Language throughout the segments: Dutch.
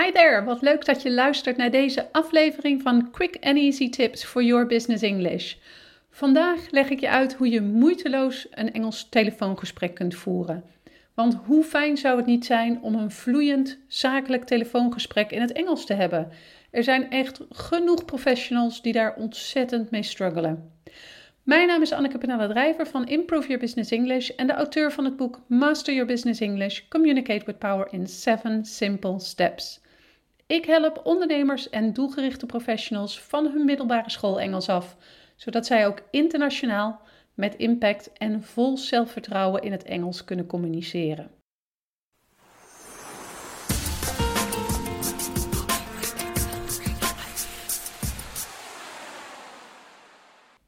Hi there, wat leuk dat je luistert naar deze aflevering van Quick and Easy Tips for Your Business English. Vandaag leg ik je uit hoe je moeiteloos een Engels telefoongesprek kunt voeren. Want hoe fijn zou het niet zijn om een vloeiend zakelijk telefoongesprek in het Engels te hebben? Er zijn echt genoeg professionals die daar ontzettend mee struggelen. Mijn naam is Anneke Penella Drijver van Improve Your Business English en de auteur van het boek Master Your Business English: Communicate with Power in 7 Simple Steps. Ik help ondernemers en doelgerichte professionals van hun middelbare school Engels af, zodat zij ook internationaal met impact en vol zelfvertrouwen in het Engels kunnen communiceren.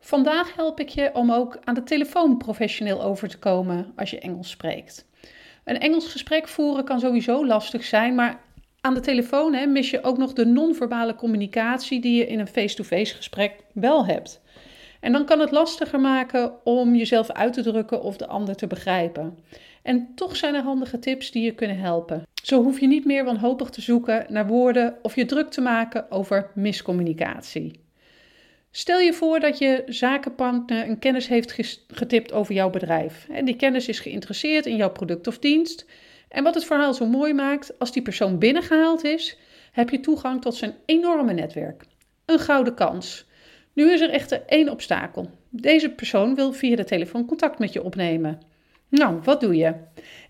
Vandaag help ik je om ook aan de telefoon professioneel over te komen als je Engels spreekt. Een Engels gesprek voeren kan sowieso lastig zijn, maar aan de telefoon hè, mis je ook nog de non-verbale communicatie die je in een face-to-face gesprek wel hebt. En dan kan het lastiger maken om jezelf uit te drukken of de ander te begrijpen. En toch zijn er handige tips die je kunnen helpen. Zo hoef je niet meer wanhopig te zoeken naar woorden of je druk te maken over miscommunicatie. Stel je voor dat je zakenpartner een kennis heeft getipt over jouw bedrijf. En die kennis is geïnteresseerd in jouw product of dienst. En wat het verhaal zo mooi maakt, als die persoon binnengehaald is, heb je toegang tot zijn enorme netwerk. Een gouden kans. Nu is er echter één obstakel. Deze persoon wil via de telefoon contact met je opnemen. Nou, wat doe je?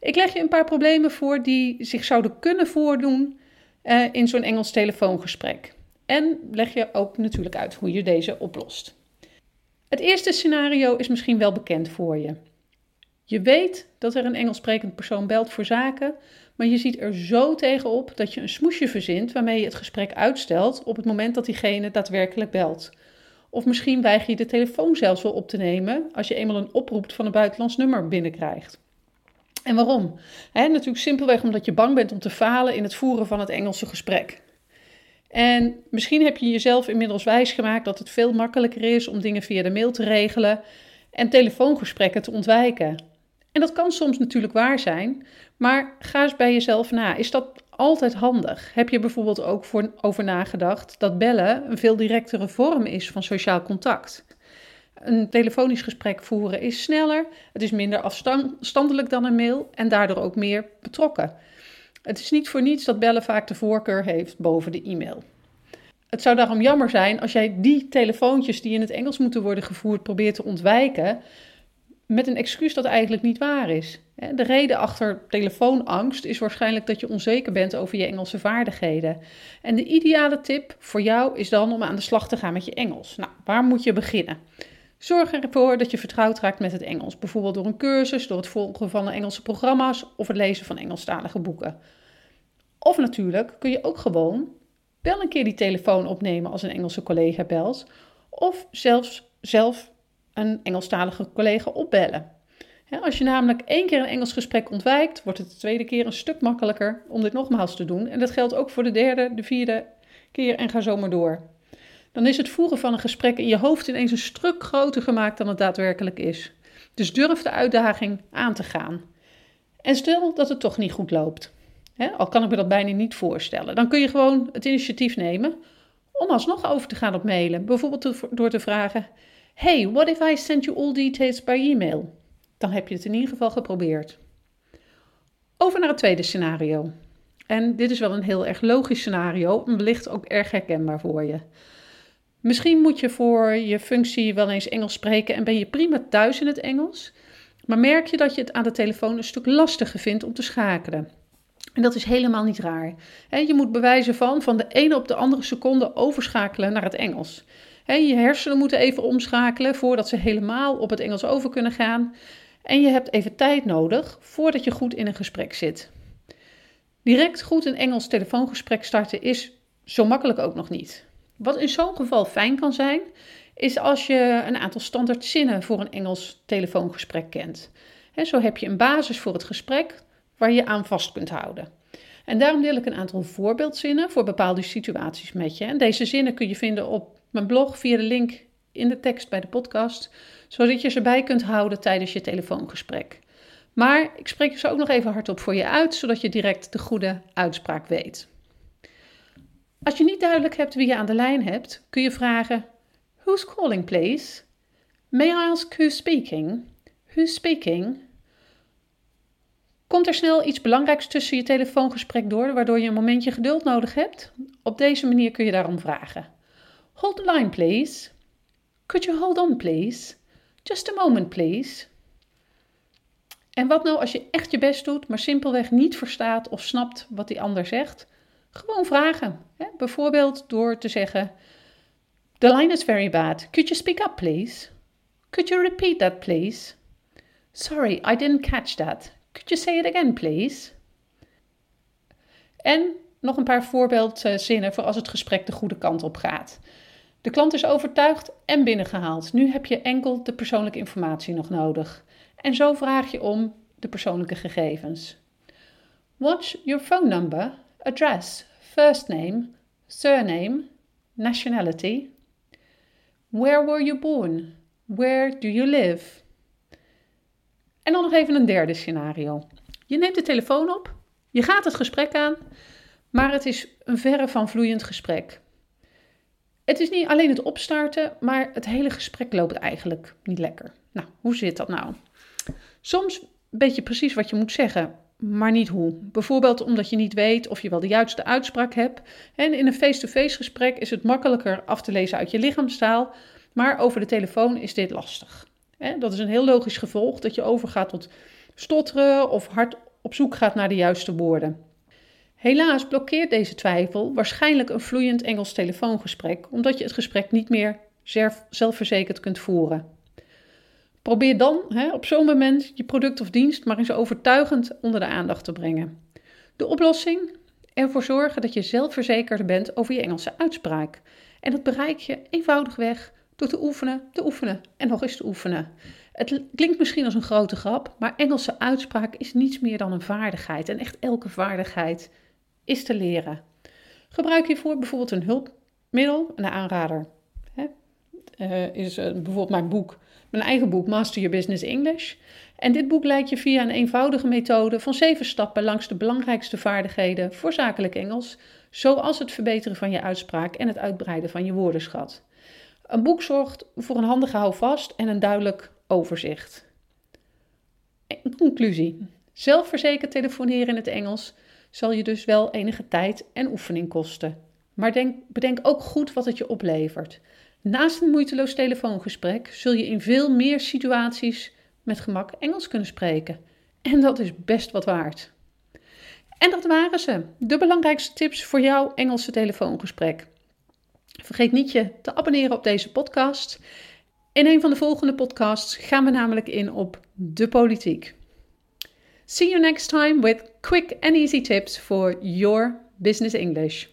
Ik leg je een paar problemen voor die zich zouden kunnen voordoen uh, in zo'n Engels telefoongesprek. En leg je ook natuurlijk uit hoe je deze oplost. Het eerste scenario is misschien wel bekend voor je. Je weet dat er een Engels sprekend persoon belt voor zaken, maar je ziet er zo tegenop dat je een smoesje verzint waarmee je het gesprek uitstelt op het moment dat diegene daadwerkelijk belt. Of misschien weiger je de telefoon zelfs wel op te nemen als je eenmaal een oproep van een buitenlands nummer binnenkrijgt. En waarom? natuurlijk simpelweg omdat je bang bent om te falen in het voeren van het Engelse gesprek. En misschien heb je jezelf inmiddels wijsgemaakt dat het veel makkelijker is om dingen via de mail te regelen en telefoongesprekken te ontwijken. En dat kan soms natuurlijk waar zijn, maar ga eens bij jezelf na. Is dat altijd handig? Heb je bijvoorbeeld ook over nagedacht dat bellen een veel directere vorm is van sociaal contact? Een telefonisch gesprek voeren is sneller, het is minder afstandelijk dan een mail en daardoor ook meer betrokken. Het is niet voor niets dat bellen vaak de voorkeur heeft boven de e-mail. Het zou daarom jammer zijn als jij die telefoontjes die in het Engels moeten worden gevoerd probeert te ontwijken met een excuus dat eigenlijk niet waar is. De reden achter telefoonangst is waarschijnlijk dat je onzeker bent over je Engelse vaardigheden. En de ideale tip voor jou is dan om aan de slag te gaan met je Engels. Nou, waar moet je beginnen? Zorg ervoor dat je vertrouwd raakt met het Engels, bijvoorbeeld door een cursus, door het volgen van Engelse programma's of het lezen van Engelstalige boeken. Of natuurlijk kun je ook gewoon wel een keer die telefoon opnemen als een Engelse collega belt, of zelfs zelf een Engelstalige collega opbellen. Als je namelijk één keer een Engels gesprek ontwijkt, wordt het de tweede keer een stuk makkelijker om dit nogmaals te doen. En dat geldt ook voor de derde, de vierde keer en ga zo maar door. Dan is het voeren van een gesprek in je hoofd ineens een stuk groter gemaakt dan het daadwerkelijk is. Dus durf de uitdaging aan te gaan. En stel dat het toch niet goed loopt. al kan ik me dat bijna niet voorstellen. Dan kun je gewoon het initiatief nemen om alsnog over te gaan op mailen. Bijvoorbeeld door te vragen: Hey, what if I send you all details by email? Dan heb je het in ieder geval geprobeerd. Over naar het tweede scenario. En dit is wel een heel erg logisch scenario en wellicht ook erg herkenbaar voor je. Misschien moet je voor je functie wel eens Engels spreken en ben je prima thuis in het Engels, maar merk je dat je het aan de telefoon een stuk lastiger vindt om te schakelen. En dat is helemaal niet raar. Je moet bewijzen van van de ene op de andere seconde overschakelen naar het Engels. Je hersenen moeten even omschakelen voordat ze helemaal op het Engels over kunnen gaan. En je hebt even tijd nodig voordat je goed in een gesprek zit. Direct goed een Engels telefoongesprek starten is zo makkelijk ook nog niet. Wat in zo'n geval fijn kan zijn, is als je een aantal standaard zinnen voor een Engels telefoongesprek kent. zo heb je een basis voor het gesprek waar je aan vast kunt houden. En daarom deel ik een aantal voorbeeldzinnen voor bepaalde situaties met je. En deze zinnen kun je vinden op mijn blog via de link in de tekst bij de podcast, zodat je ze bij kunt houden tijdens je telefoongesprek. Maar ik spreek ze ook nog even hardop voor je uit, zodat je direct de goede uitspraak weet. Als je niet duidelijk hebt wie je aan de lijn hebt, kun je vragen: Who's calling, please? May I ask who's speaking? Who's speaking? Komt er snel iets belangrijks tussen je telefoongesprek door, waardoor je een momentje geduld nodig hebt? Op deze manier kun je daarom vragen. Hold the line, please. Could you hold on, please? Just a moment, please. En wat nou als je echt je best doet, maar simpelweg niet verstaat of snapt wat die ander zegt? Gewoon vragen. Hè? Bijvoorbeeld door te zeggen: The line is very bad. Could you speak up, please? Could you repeat that, please? Sorry, I didn't catch that. Could you say it again, please? En nog een paar voorbeeldzinnen voor als het gesprek de goede kant op gaat. De klant is overtuigd en binnengehaald. Nu heb je enkel de persoonlijke informatie nog nodig. En zo vraag je om de persoonlijke gegevens. What's your phone number, address, first name, surname, nationality? Where were you born? Where do you live? En dan nog even een derde scenario. Je neemt de telefoon op, je gaat het gesprek aan, maar het is een verre van vloeiend gesprek. Het is niet alleen het opstarten, maar het hele gesprek loopt eigenlijk niet lekker. Nou, hoe zit dat nou? Soms weet je precies wat je moet zeggen, maar niet hoe. Bijvoorbeeld omdat je niet weet of je wel de juiste uitspraak hebt. En in een face-to-face gesprek is het makkelijker af te lezen uit je lichaamstaal, maar over de telefoon is dit lastig. Dat is een heel logisch gevolg dat je overgaat tot stotteren of hard op zoek gaat naar de juiste woorden. Helaas blokkeert deze twijfel waarschijnlijk een vloeiend Engels telefoongesprek, omdat je het gesprek niet meer zelfverzekerd kunt voeren. Probeer dan hè, op zo'n moment je product of dienst maar eens overtuigend onder de aandacht te brengen. De oplossing? Ervoor zorgen dat je zelfverzekerd bent over je Engelse uitspraak. En dat bereik je eenvoudigweg door te oefenen, te oefenen en nog eens te oefenen. Het klinkt misschien als een grote grap, maar Engelse uitspraak is niets meer dan een vaardigheid. En echt elke vaardigheid is te leren. Gebruik hiervoor bijvoorbeeld een hulpmiddel, een aanrader. Hè? Uh, is uh, bijvoorbeeld mijn boek, mijn eigen boek Master Your Business English. En dit boek leidt je via een eenvoudige methode van zeven stappen langs de belangrijkste vaardigheden voor zakelijk Engels, zoals het verbeteren van je uitspraak en het uitbreiden van je woordenschat. Een boek zorgt voor een handige houvast en een duidelijk overzicht. Conclusie: zelfverzekerd telefoneren in het Engels zal je dus wel enige tijd en oefening kosten. Maar denk, bedenk ook goed wat het je oplevert. Naast een moeiteloos telefoongesprek zul je in veel meer situaties met gemak Engels kunnen spreken. En dat is best wat waard. En dat waren ze, de belangrijkste tips voor jouw Engelse telefoongesprek. Vergeet niet je te abonneren op deze podcast. In een van de volgende podcasts gaan we namelijk in op de politiek. See you next time with quick and easy tips for your business English.